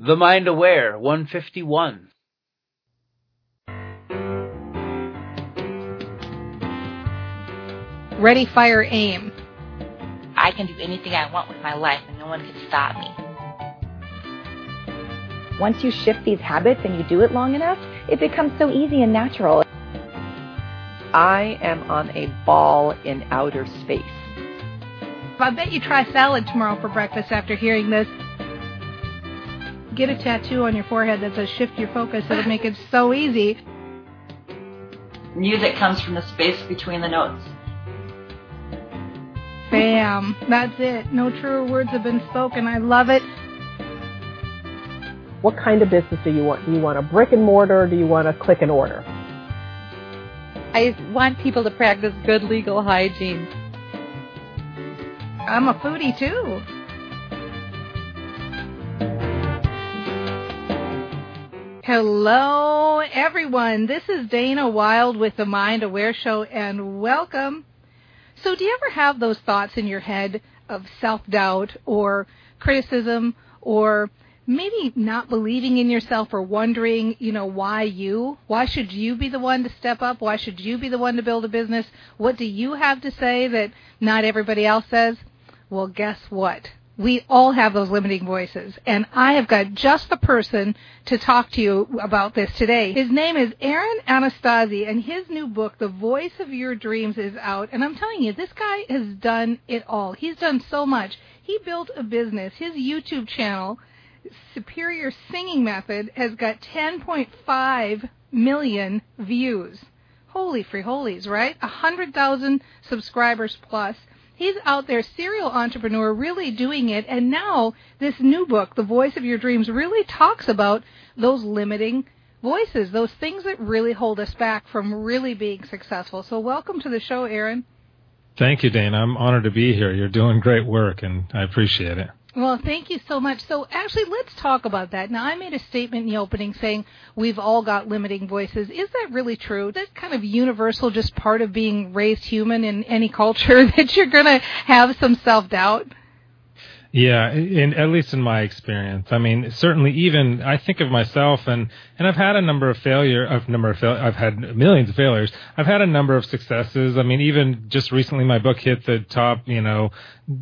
The Mind Aware 151. Ready, fire, aim. I can do anything I want with my life and no one can stop me. Once you shift these habits and you do it long enough, it becomes so easy and natural. I am on a ball in outer space. I bet you try salad tomorrow for breakfast after hearing this. Get a tattoo on your forehead that says shift your focus. It'll make it so easy. Music comes from the space between the notes. Bam. That's it. No truer words have been spoken. I love it. What kind of business do you want? Do you want a brick and mortar or do you want a click and order? I want people to practice good legal hygiene. I'm a foodie too. Hello, everyone. This is Dana Wilde with the Mind Aware Show, and welcome. So, do you ever have those thoughts in your head of self doubt or criticism or maybe not believing in yourself or wondering, you know, why you? Why should you be the one to step up? Why should you be the one to build a business? What do you have to say that not everybody else says? Well, guess what? We all have those limiting voices, and I have got just the person to talk to you about this today. His name is Aaron Anastasi, and his new book, The Voice of Your Dreams, is out. And I'm telling you, this guy has done it all. He's done so much. He built a business. His YouTube channel, Superior Singing Method, has got 10.5 million views. Holy free holies, right? Hundred thousand subscribers plus. He's out there, serial entrepreneur, really doing it. And now this new book, The Voice of Your Dreams, really talks about those limiting voices, those things that really hold us back from really being successful. So welcome to the show, Aaron. Thank you, Dana. I'm honored to be here. You're doing great work, and I appreciate it. Well, thank you so much. So, actually, let's talk about that. Now, I made a statement in the opening saying we've all got limiting voices. Is that really true? That kind of universal, just part of being raised human in any culture, that you're going to have some self doubt? Yeah, in at least in my experience. I mean, certainly even I think of myself and and I've had a number of failure of number of fail, I've had millions of failures. I've had a number of successes. I mean, even just recently my book hit the top, you know,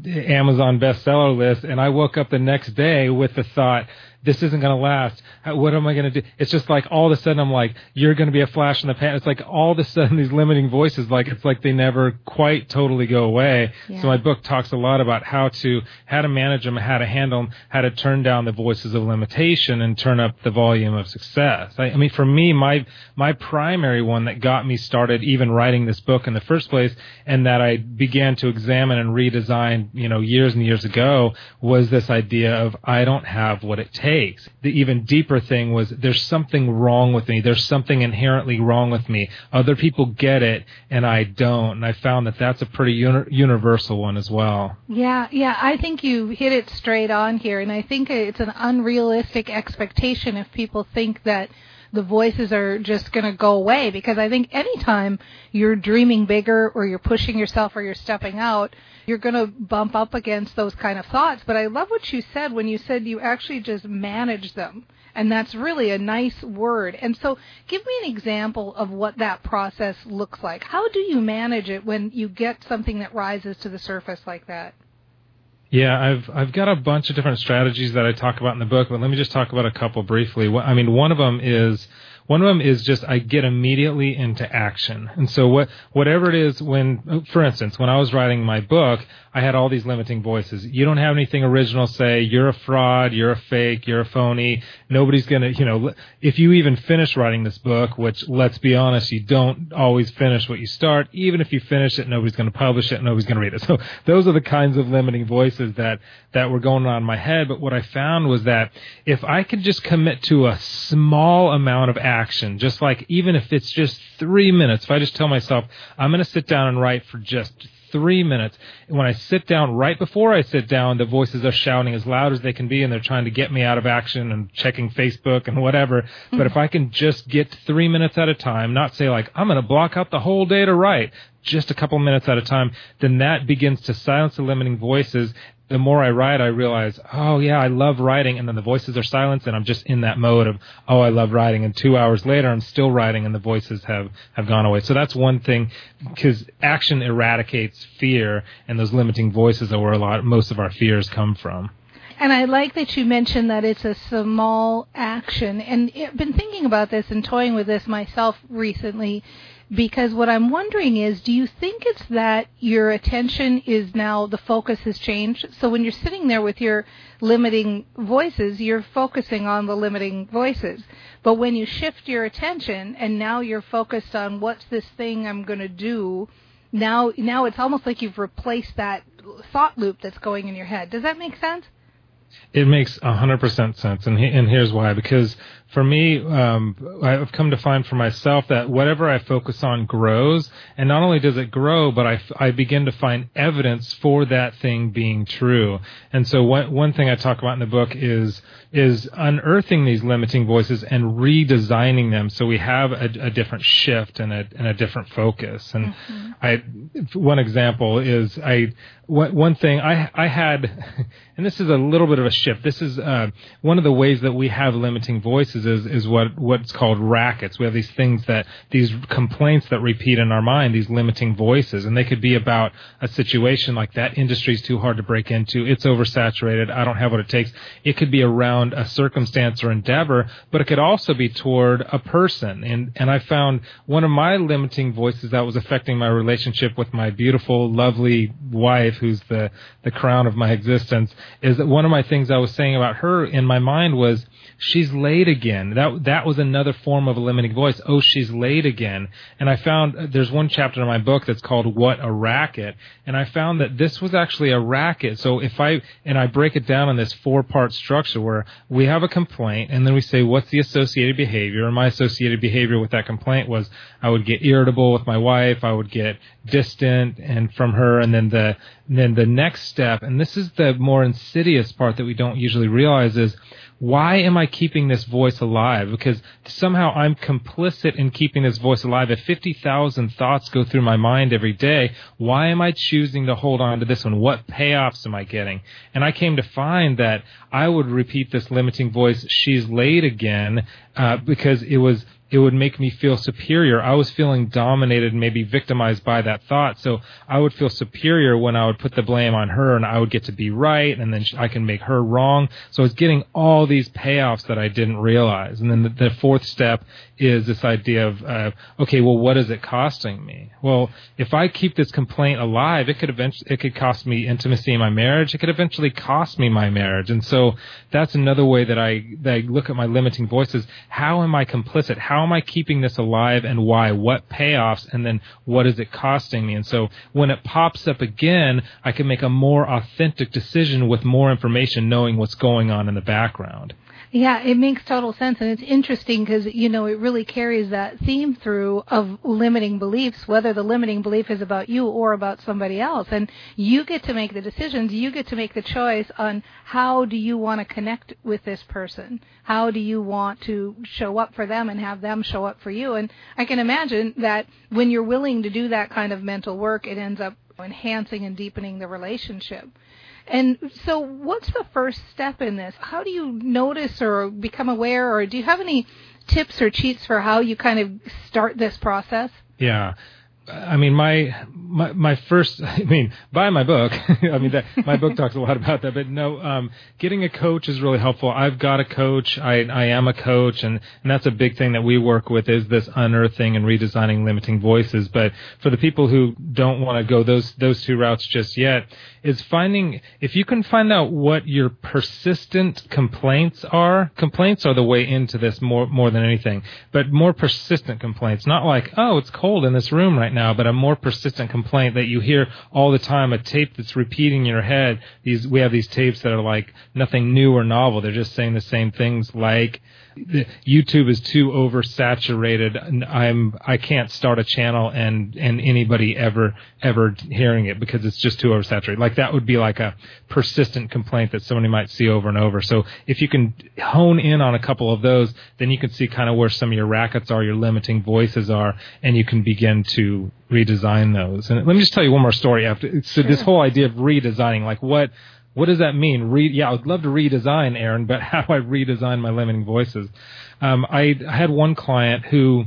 Amazon bestseller list and I woke up the next day with the thought this isn't going to last. What am I going to do? It's just like all of a sudden I'm like, you're going to be a flash in the pan. It's like all of a sudden these limiting voices, like it's like they never quite totally go away. Yeah. So my book talks a lot about how to, how to manage them, how to handle them, how to turn down the voices of limitation and turn up the volume of success. I, I mean, for me, my, my primary one that got me started even writing this book in the first place and that I began to examine and redesign, you know, years and years ago was this idea of I don't have what it takes The even deeper thing was there's something wrong with me. There's something inherently wrong with me. Other people get it and I don't. And I found that that's a pretty uni- universal one as well. Yeah, yeah. I think you hit it straight on here. And I think it's an unrealistic expectation if people think that the voices are just going to go away because I think anytime you're dreaming bigger or you're pushing yourself or you're stepping out, you're going to bump up against those kind of thoughts. But I love what you said when you said you actually just manage them. And that's really a nice word. And so give me an example of what that process looks like. How do you manage it when you get something that rises to the surface like that? Yeah, I've I've got a bunch of different strategies that I talk about in the book, but let me just talk about a couple briefly. I mean, one of them is one of them is just I get immediately into action. And so what whatever it is when for instance, when I was writing my book, I had all these limiting voices. You don't have anything original say, you're a fraud, you're a fake, you're a phony. Nobody's going to, you know, if you even finish writing this book, which let's be honest, you don't always finish what you start. Even if you finish it, nobody's going to publish it, nobody's going to read it. So those are the kinds of limiting voices that that were going on in my head, but what I found was that if I could just commit to a small amount of action, just like even if it's just 3 minutes, if I just tell myself I'm going to sit down and write for just three minutes. And when I sit down, right before I sit down, the voices are shouting as loud as they can be and they're trying to get me out of action and checking Facebook and whatever. Mm-hmm. But if I can just get three minutes at a time, not say like, I'm going to block out the whole day to write, just a couple minutes at a time, then that begins to silence the limiting voices the more I write, I realize, oh yeah, I love writing, and then the voices are silenced, and I'm just in that mode of, oh, I love writing, and two hours later, I'm still writing, and the voices have have gone away. So that's one thing, because action eradicates fear, and those limiting voices are where a lot, most of our fears come from. And I like that you mentioned that it's a small action. And I've been thinking about this and toying with this myself recently because what I'm wondering is do you think it's that your attention is now the focus has changed? So when you're sitting there with your limiting voices, you're focusing on the limiting voices. But when you shift your attention and now you're focused on what's this thing I'm going to do, now now it's almost like you've replaced that thought loop that's going in your head. Does that make sense? It makes hundred percent sense, and he, and here's why. Because for me, um, I've come to find for myself that whatever I focus on grows, and not only does it grow, but I, I begin to find evidence for that thing being true. And so one one thing I talk about in the book is is unearthing these limiting voices and redesigning them so we have a, a different shift and a, and a different focus. And mm-hmm. I one example is I one thing I I had, and this is a little bit of a shift. This is uh, one of the ways that we have limiting voices is is what what's called rackets. We have these things that these complaints that repeat in our mind, these limiting voices, and they could be about a situation like that industry's too hard to break into, it's oversaturated, I don't have what it takes. It could be around a circumstance or endeavor, but it could also be toward a person. And and I found one of my limiting voices that was affecting my relationship with my beautiful, lovely wife, who's the the crown of my existence, is that one of my things I was saying about her in my mind was she's late again. That that was another form of a limiting voice. Oh, she's late again. And I found uh, there's one chapter in my book that's called What a Racket, and I found that this was actually a racket. So if I and I break it down in this four part structure where we have a complaint and then we say what's the associated behavior. And my associated behavior with that complaint was I would get irritable with my wife, I would get distant and from her, and then the and then the next step, and this is the more insidious part that we don't usually realize is why am I keeping this voice alive? Because somehow I'm complicit in keeping this voice alive. If 50,000 thoughts go through my mind every day, why am I choosing to hold on to this one? What payoffs am I getting? And I came to find that I would repeat this limiting voice, she's late again, uh, because it was it would make me feel superior. I was feeling dominated and maybe victimized by that thought. So I would feel superior when I would put the blame on her and I would get to be right and then I can make her wrong. So I was getting all these payoffs that I didn't realize. And then the, the fourth step is this idea of, uh, okay, well, what is it costing me? Well, if I keep this complaint alive, it could eventually, it could cost me intimacy in my marriage. It could eventually cost me my marriage. And so that's another way that I, that I look at my limiting voices. How am I complicit? How am I keeping this alive and why? What payoffs? And then what is it costing me? And so when it pops up again, I can make a more authentic decision with more information knowing what's going on in the background. Yeah, it makes total sense, and it's interesting because you know it really carries that theme through of limiting beliefs, whether the limiting belief is about you or about somebody else, and you get to make the decisions. You get to make the choice on how do you want to connect with this person, how do you want to show up for them and have them show up for you. And I can imagine that when you're willing to do that kind of mental work, it ends up enhancing and deepening the relationship. And so, what's the first step in this? How do you notice or become aware, or do you have any tips or cheats for how you kind of start this process? Yeah. I mean, my, my, my first, I mean, buy my book. I mean, that, my book talks a lot about that, but no, um, getting a coach is really helpful. I've got a coach. I, I am a coach and, and that's a big thing that we work with is this unearthing and redesigning limiting voices. But for the people who don't want to go those, those two routes just yet, is finding, if you can find out what your persistent complaints are, complaints are the way into this more, more than anything, but more persistent complaints, not like, oh, it's cold in this room right now, but a more persistent complaint that you hear all the time, a tape that's repeating in your head. These, we have these tapes that are like nothing new or novel. They're just saying the same things like, YouTube is too oversaturated. I'm I can't start a channel and and anybody ever ever hearing it because it's just too oversaturated. Like that would be like a persistent complaint that somebody might see over and over. So if you can hone in on a couple of those, then you can see kind of where some of your rackets are, your limiting voices are, and you can begin to redesign those. And let me just tell you one more story after. So sure. this whole idea of redesigning, like what what does that mean? Yeah, I would love to redesign, Aaron, but how do I redesign my limiting voices? Um, I, I had one client who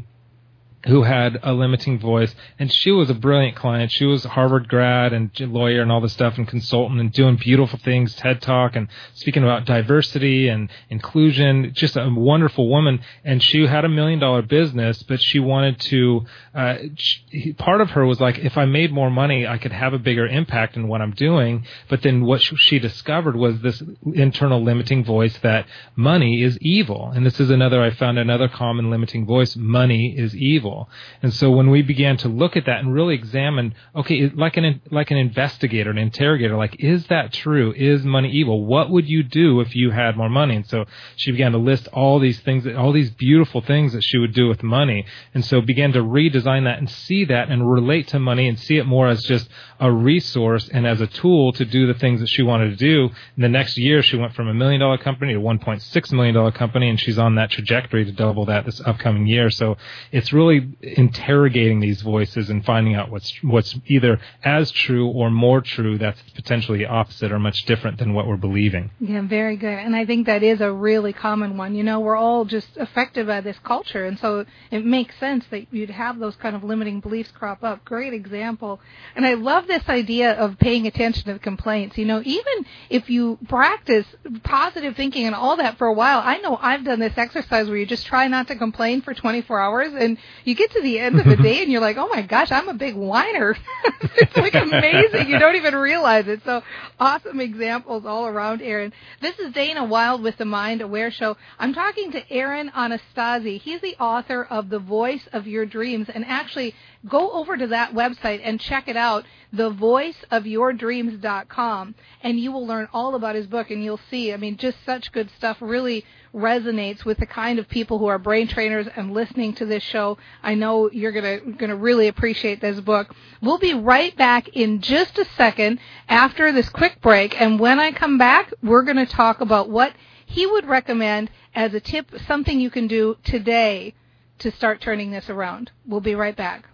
who had a limiting voice and she was a brilliant client. She was a harvard grad and lawyer and all this stuff and consultant and doing beautiful things ted talk and speaking about diversity and inclusion. Just a wonderful woman. And she had a million dollar business but she wanted to uh, she, part of her was like if i made more money i could have a bigger impact in what i'm doing. But then what she discovered was this internal limiting voice that money is evil. And this is another i found another common limiting voice money is evil evil. And so when we began to look at that and really examine, okay, like an like an investigator, an interrogator, like is that true? Is money evil? What would you do if you had more money? And so she began to list all these things, all these beautiful things that she would do with money. And so began to redesign that and see that and relate to money and see it more as just a resource and as a tool to do the things that she wanted to do. And the next year she went from a million dollar company to 1.6 million dollar company and she's on that trajectory to double that this upcoming year. So it's really interrogating these voices and finding out what's what's either as true or more true that's potentially opposite or much different than what we're believing. Yeah, very good. And I think that is a really common one. You know, we're all just affected by this culture, and so it makes sense that you'd have those kind of limiting beliefs crop up. Great example. And I love this idea of paying attention to the complaints. You know, even if you practice positive thinking and all that for a while, I know I've done this exercise where you just try not to complain for 24 hours and you get to the end of the day and you're like, oh my gosh, I'm a big whiner. it's like amazing. You don't even realize it. So awesome examples all around, Aaron. This is Dana Wilde with the Mind Aware Show. I'm talking to Aaron Anastasi. He's the author of The Voice of Your Dreams. And actually, go over to that website and check it out, thevoiceofyourdreams.com, and you will learn all about his book. And you'll see, I mean, just such good stuff. Really resonates with the kind of people who are brain trainers and listening to this show. I know you're gonna gonna really appreciate this book. We'll be right back in just a second after this quick break, and when I come back, we're gonna talk about what he would recommend as a tip, something you can do today to start turning this around. We'll be right back.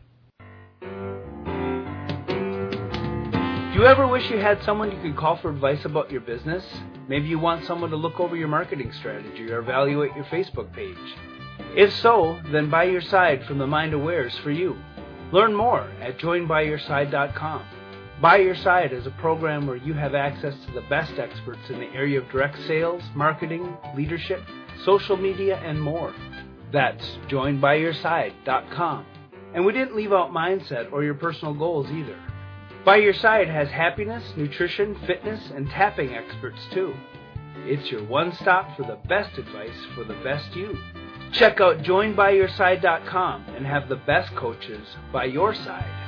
Do you ever wish you had someone you could call for advice about your business? Maybe you want someone to look over your marketing strategy or evaluate your Facebook page. If so, then By Your Side from the Mind Aware is for you. Learn more at joinbyyourside.com. By Your Side is a program where you have access to the best experts in the area of direct sales, marketing, leadership, social media, and more. That's joinbyyourside.com. And we didn't leave out mindset or your personal goals either. By Your Side has happiness, nutrition, fitness, and tapping experts too. It's your one stop for the best advice for the best you. Check out joinbyyourside.com and have the best coaches by your side.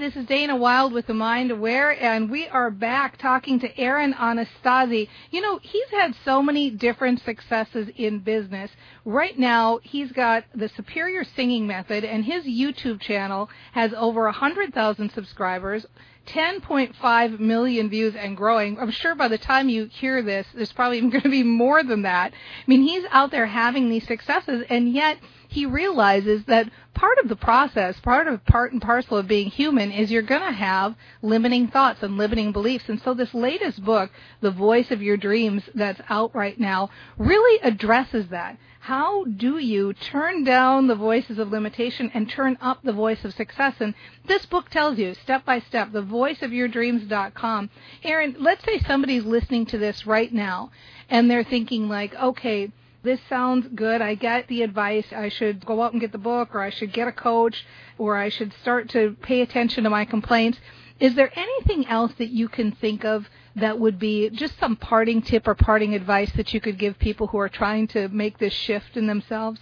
This is Dana Wilde with the Mind Aware, and we are back talking to Aaron Anastasi. You know, he's had so many different successes in business. Right now, he's got the Superior Singing Method, and his YouTube channel has over 100,000 subscribers. 10.5 million views and growing. I'm sure by the time you hear this, there's probably going to be more than that. I mean, he's out there having these successes, and yet he realizes that part of the process, part of part and parcel of being human is you're going to have limiting thoughts and limiting beliefs. And so this latest book, The Voice of Your Dreams, that's out right now, really addresses that. How do you turn down the voices of limitation and turn up the voice of success? And this book tells you step by step, thevoiceofyourdreams.com. Aaron, let's say somebody's listening to this right now and they're thinking like, okay, this sounds good. I get the advice. I should go out and get the book, or I should get a coach, or I should start to pay attention to my complaints. Is there anything else that you can think of that would be just some parting tip or parting advice that you could give people who are trying to make this shift in themselves?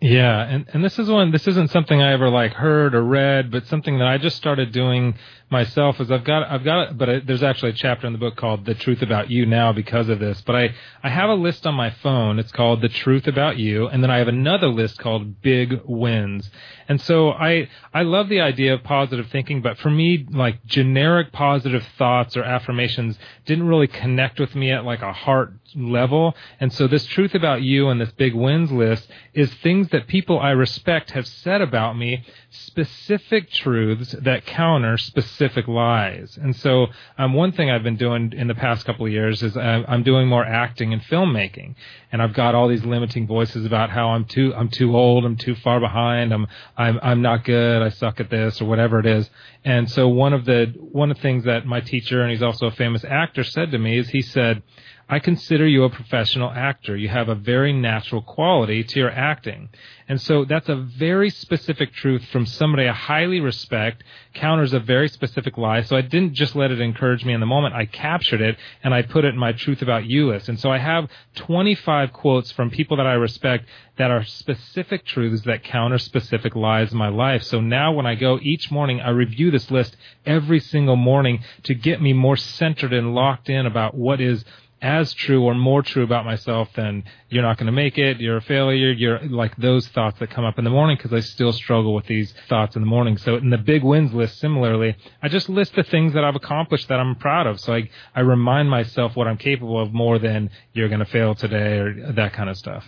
Yeah, and and this is one. This isn't something I ever like heard or read, but something that I just started doing myself is I've got I've got but I, there's actually a chapter in the book called The Truth About You now because of this. But I I have a list on my phone. It's called The Truth About You, and then I have another list called Big Wins. And so I I love the idea of positive thinking, but for me, like generic positive thoughts or affirmations didn't really connect with me at like a heart level. And so this truth about you and this big wins list is things that people I respect have said about me, specific truths that counter specific lies. And so um, one thing I've been doing in the past couple of years is uh, I'm doing more acting and filmmaking, and I've got all these limiting voices about how I'm too I'm too old, I'm too far behind, I'm I'm I'm not good, I suck at this or whatever it is. And so one of the one of the things that my teacher and he's also a famous actor said to me is he said I consider you a professional actor. You have a very natural quality to your acting. And so that's a very specific truth from somebody I highly respect, counters a very specific lie. So I didn't just let it encourage me in the moment. I captured it and I put it in my truth about you list. And so I have 25 quotes from people that I respect that are specific truths that counter specific lies in my life. So now when I go each morning, I review this list every single morning to get me more centered and locked in about what is as true or more true about myself than you're not going to make it, you're a failure, you're like those thoughts that come up in the morning because I still struggle with these thoughts in the morning. So in the big wins list, similarly, I just list the things that I've accomplished that I'm proud of. So I, I remind myself what I'm capable of more than you're going to fail today or that kind of stuff.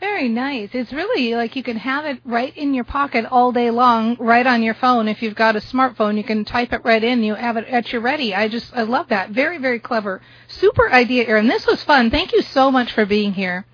Very nice. It's really like you can have it right in your pocket all day long, right on your phone. If you've got a smartphone, you can type it right in. You have it at your ready. I just, I love that. Very, very clever. Super idea, Aaron. This was fun. Thank you so much for being here.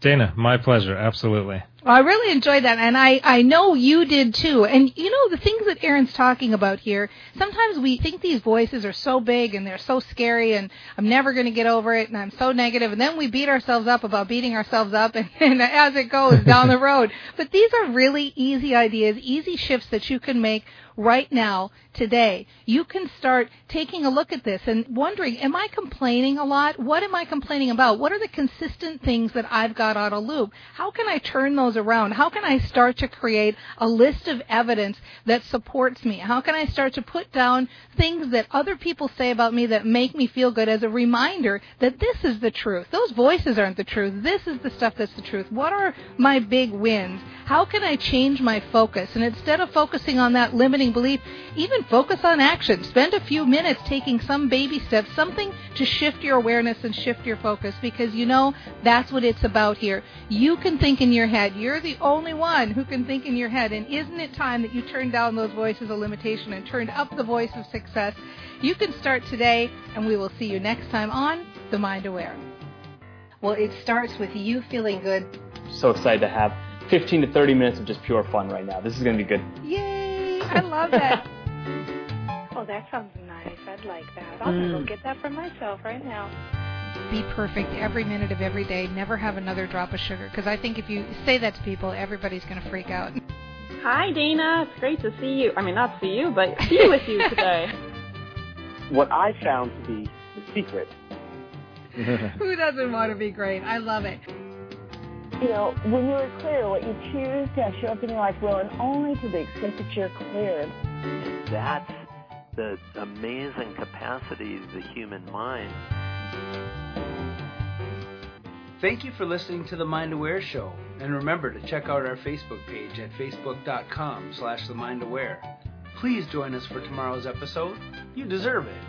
Dana, my pleasure. Absolutely. I really enjoyed that, and I, I know you did too. And you know, the things that Aaron's talking about here, sometimes we think these voices are so big and they're so scary, and I'm never going to get over it, and I'm so negative, and then we beat ourselves up about beating ourselves up, and, and as it goes down the road. But these are really easy ideas, easy shifts that you can make right now, today. You can start taking a look at this and wondering, am I complaining a lot? What am I complaining about? What are the consistent things that I've got out of loop? How can I turn those around? How can I start to create a list of evidence that supports me? How can I start to put down things that other people say about me that make me feel good as a reminder that this is the truth? Those voices aren't the truth. This is the stuff that's the truth. What are my big wins? How can I change my focus? And instead of focusing on that limiting belief, even focus on action. Spend a few minutes taking some baby steps, something to shift your awareness and shift your focus because you know that's what it's about here. You can think in your head. You're the only one who can think in your head. And isn't it time that you turned down those voices of limitation and turned up the voice of success? You can start today, and we will see you next time on The Mind Aware. Well, it starts with you feeling good. So excited to have 15 to 30 minutes of just pure fun right now. This is going to be good. Yay! I love that. oh, that sounds nice. I'd like that. I'll mm. go get that for myself right now. Be perfect every minute of every day. Never have another drop of sugar. Because I think if you say that to people, everybody's going to freak out. Hi, Dana. It's great to see you. I mean, not see you, but be with you today. What I found to be the secret. Who doesn't want to be great? I love it you know, when you're clear, what you choose to have show up in your life will, and only to the extent that you're clear. That's the amazing capacity of the human mind. Thank you for listening to the Mind Aware Show, and remember to check out our Facebook page at facebook.com slash the Mind Aware. Please join us for tomorrow's episode. You deserve it.